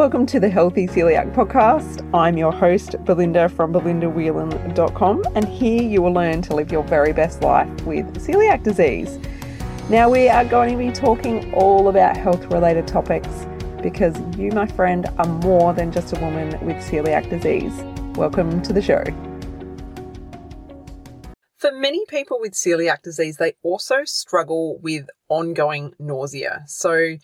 Welcome to the Healthy Celiac Podcast. I'm your host, Belinda from belindawhelan.com, and here you will learn to live your very best life with celiac disease. Now, we are going to be talking all about health related topics because you, my friend, are more than just a woman with celiac disease. Welcome to the show. For many people with celiac disease, they also struggle with ongoing nausea. So,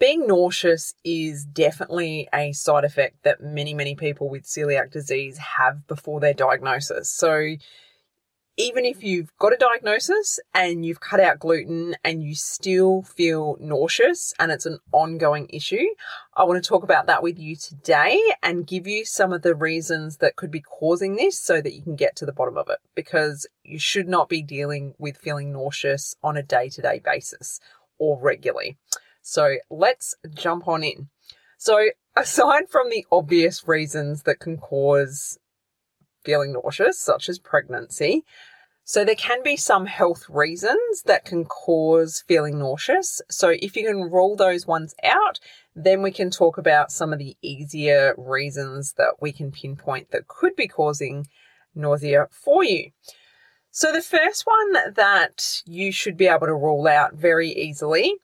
being nauseous is definitely a side effect that many, many people with celiac disease have before their diagnosis. So, even if you've got a diagnosis and you've cut out gluten and you still feel nauseous and it's an ongoing issue, I want to talk about that with you today and give you some of the reasons that could be causing this so that you can get to the bottom of it because you should not be dealing with feeling nauseous on a day to day basis or regularly. So let's jump on in. So, aside from the obvious reasons that can cause feeling nauseous, such as pregnancy, so there can be some health reasons that can cause feeling nauseous. So if you can rule those ones out, then we can talk about some of the easier reasons that we can pinpoint that could be causing nausea for you. So the first one that you should be able to rule out very easily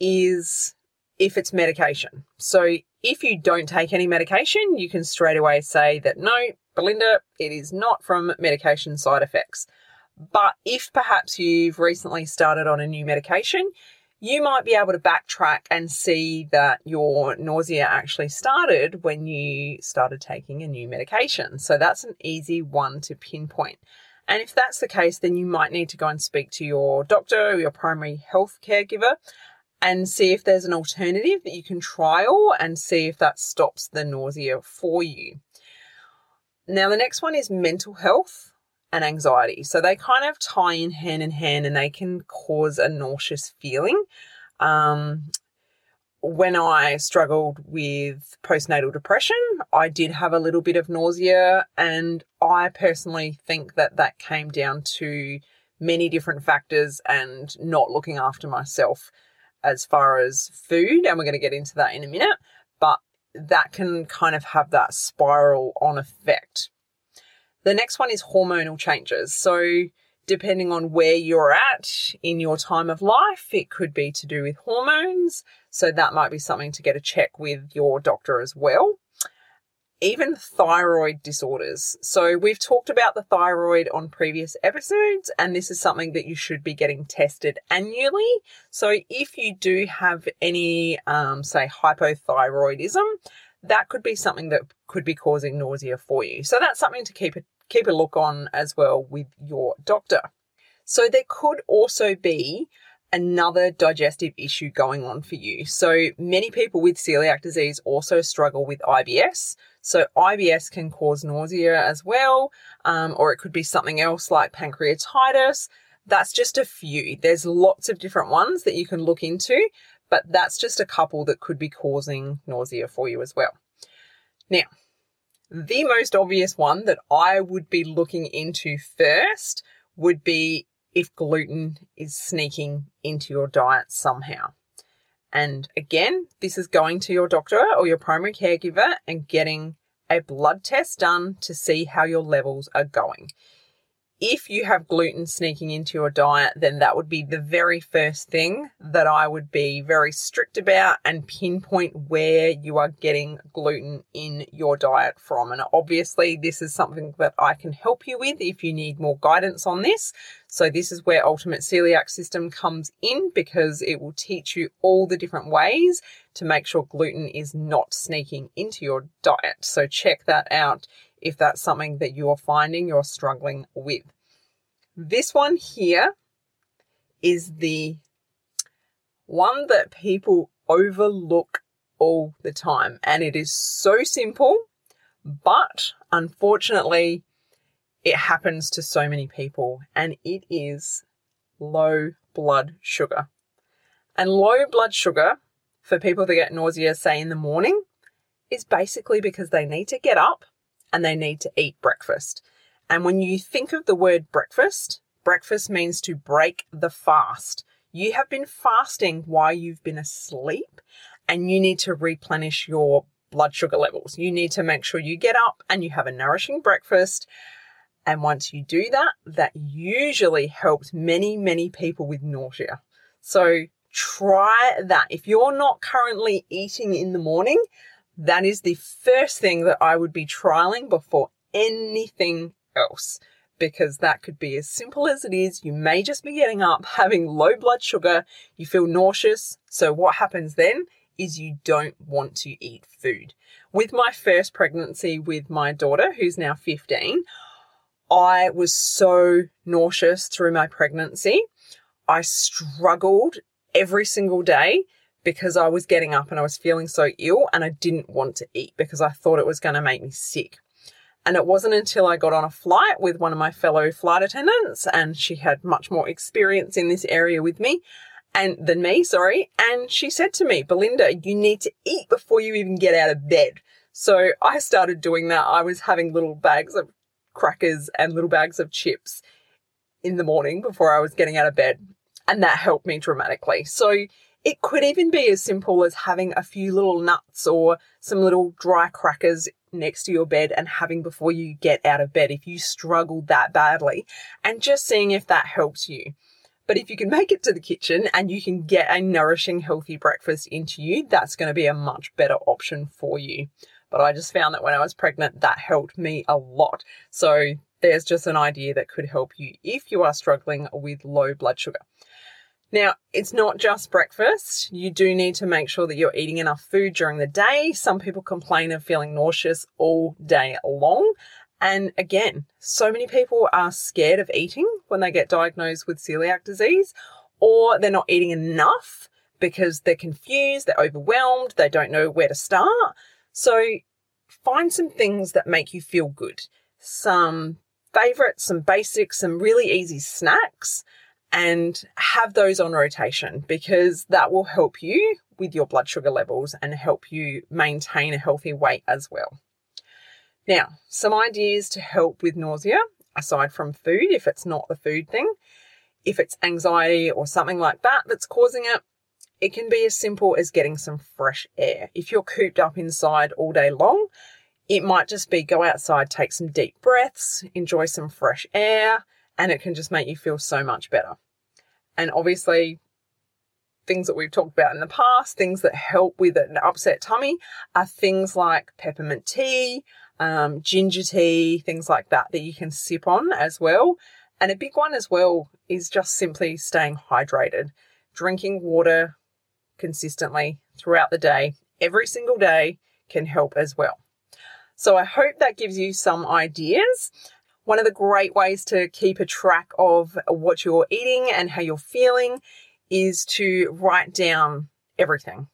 is if it's medication. So if you don't take any medication, you can straight away say that no, Belinda, it is not from medication side effects. But if perhaps you've recently started on a new medication, you might be able to backtrack and see that your nausea actually started when you started taking a new medication. So that's an easy one to pinpoint. And if that's the case, then you might need to go and speak to your doctor or your primary health caregiver and see if there's an alternative that you can trial and see if that stops the nausea for you. Now, the next one is mental health and anxiety. So they kind of tie in hand in hand and they can cause a nauseous feeling. Um, when I struggled with postnatal depression, I did have a little bit of nausea, and I personally think that that came down to many different factors and not looking after myself as far as food, and we're going to get into that in a minute, but that can kind of have that spiral on effect. The next one is hormonal changes. So, depending on where you're at in your time of life, it could be to do with hormones. So, that might be something to get a check with your doctor as well even thyroid disorders. So, we've talked about the thyroid on previous episodes, and this is something that you should be getting tested annually. So, if you do have any, um, say, hypothyroidism, that could be something that could be causing nausea for you. So, that's something to keep a, keep a look on as well with your doctor. So, there could also be another digestive issue going on for you. So, many people with celiac disease also struggle with IBS. So, IBS can cause nausea as well, um, or it could be something else like pancreatitis. That's just a few. There's lots of different ones that you can look into, but that's just a couple that could be causing nausea for you as well. Now, the most obvious one that I would be looking into first would be if gluten is sneaking into your diet somehow. And again, this is going to your doctor or your primary caregiver and getting a blood test done to see how your levels are going if you have gluten sneaking into your diet, then that would be the very first thing that I would be very strict about and pinpoint where you are getting gluten in your diet from. And obviously, this is something that I can help you with if you need more guidance on this. So, this is where Ultimate Celiac System comes in because it will teach you all the different ways to make sure gluten is not sneaking into your diet. So, check that out if that's something that you're finding you're struggling with. This one here is the one that people overlook all the time, and it is so simple, but unfortunately, it happens to so many people, and it is low blood sugar. And low blood sugar for people that get nausea, say in the morning, is basically because they need to get up and they need to eat breakfast. And when you think of the word breakfast, breakfast means to break the fast. You have been fasting while you've been asleep and you need to replenish your blood sugar levels. You need to make sure you get up and you have a nourishing breakfast. And once you do that, that usually helps many, many people with nausea. So try that. If you're not currently eating in the morning, that is the first thing that I would be trialing before anything else because that could be as simple as it is. You may just be getting up, having low blood sugar, you feel nauseous. So, what happens then is you don't want to eat food. With my first pregnancy with my daughter, who's now 15, I was so nauseous through my pregnancy. I struggled every single day because I was getting up and I was feeling so ill and I didn't want to eat because I thought it was going to make me sick. And it wasn't until I got on a flight with one of my fellow flight attendants, and she had much more experience in this area with me and than me, sorry. And she said to me, Belinda, you need to eat before you even get out of bed. So I started doing that. I was having little bags of crackers and little bags of chips in the morning before I was getting out of bed. And that helped me dramatically. So it could even be as simple as having a few little nuts or some little dry crackers next to your bed and having before you get out of bed if you struggled that badly and just seeing if that helps you. But if you can make it to the kitchen and you can get a nourishing, healthy breakfast into you, that's going to be a much better option for you. But I just found that when I was pregnant, that helped me a lot. So there's just an idea that could help you if you are struggling with low blood sugar. Now, it's not just breakfast. You do need to make sure that you're eating enough food during the day. Some people complain of feeling nauseous all day long. And again, so many people are scared of eating when they get diagnosed with celiac disease, or they're not eating enough because they're confused, they're overwhelmed, they don't know where to start. So find some things that make you feel good. Some favorites, some basics, some really easy snacks and have those on rotation because that will help you with your blood sugar levels and help you maintain a healthy weight as well. Now, some ideas to help with nausea aside from food, if it's not the food thing, if it's anxiety or something like that that's causing it, it can be as simple as getting some fresh air. If you're cooped up inside all day long, it might just be go outside, take some deep breaths, enjoy some fresh air, and it can just make you feel so much better. And obviously, things that we've talked about in the past, things that help with an upset tummy, are things like peppermint tea, um, ginger tea, things like that, that you can sip on as well. And a big one as well is just simply staying hydrated, drinking water consistently throughout the day, every single day can help as well. So I hope that gives you some ideas. One of the great ways to keep a track of what you're eating and how you're feeling is to write down everything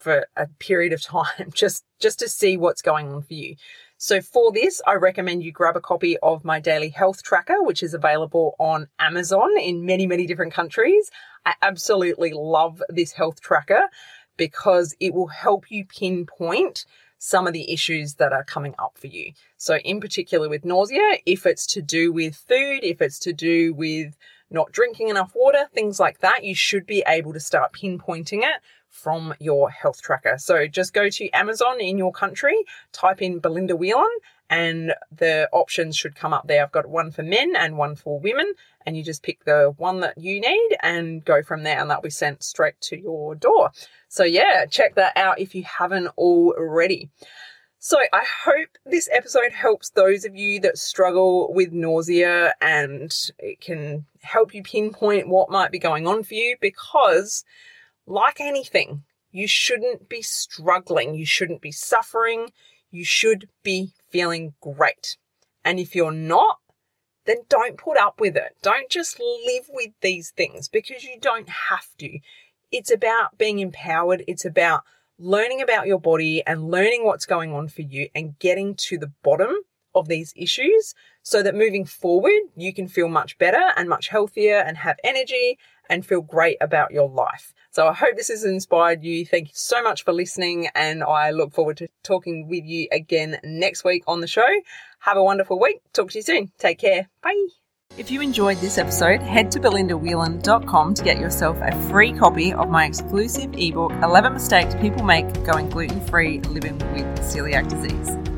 for a period of time just just to see what's going on for you. So for this, I recommend you grab a copy of my daily health tracker, which is available on Amazon in many, many different countries. I absolutely love this health tracker because it will help you pinpoint some of the issues that are coming up for you. So, in particular with nausea, if it's to do with food, if it's to do with not drinking enough water, things like that, you should be able to start pinpointing it from your health tracker. So just go to Amazon in your country, type in Belinda Whelan, and the options should come up there. I've got one for men and one for women, and you just pick the one that you need and go from there, and that'll be sent straight to your door. So, yeah, check that out if you haven't already. So, I hope this episode helps those of you that struggle with nausea and it can help you pinpoint what might be going on for you because like anything, you shouldn't be struggling. You shouldn't be suffering. You should be feeling great. And if you're not, then don't put up with it. Don't just live with these things because you don't have to. It's about being empowered. It's about learning about your body and learning what's going on for you and getting to the bottom of these issues so that moving forward, you can feel much better and much healthier and have energy and feel great about your life. So I hope this has inspired you. Thank you so much for listening, and I look forward to talking with you again next week on the show. Have a wonderful week. Talk to you soon. Take care. Bye. If you enjoyed this episode, head to belindawhelan.com to get yourself a free copy of my exclusive ebook, 11 Mistakes People Make Going Gluten Free Living with Celiac Disease.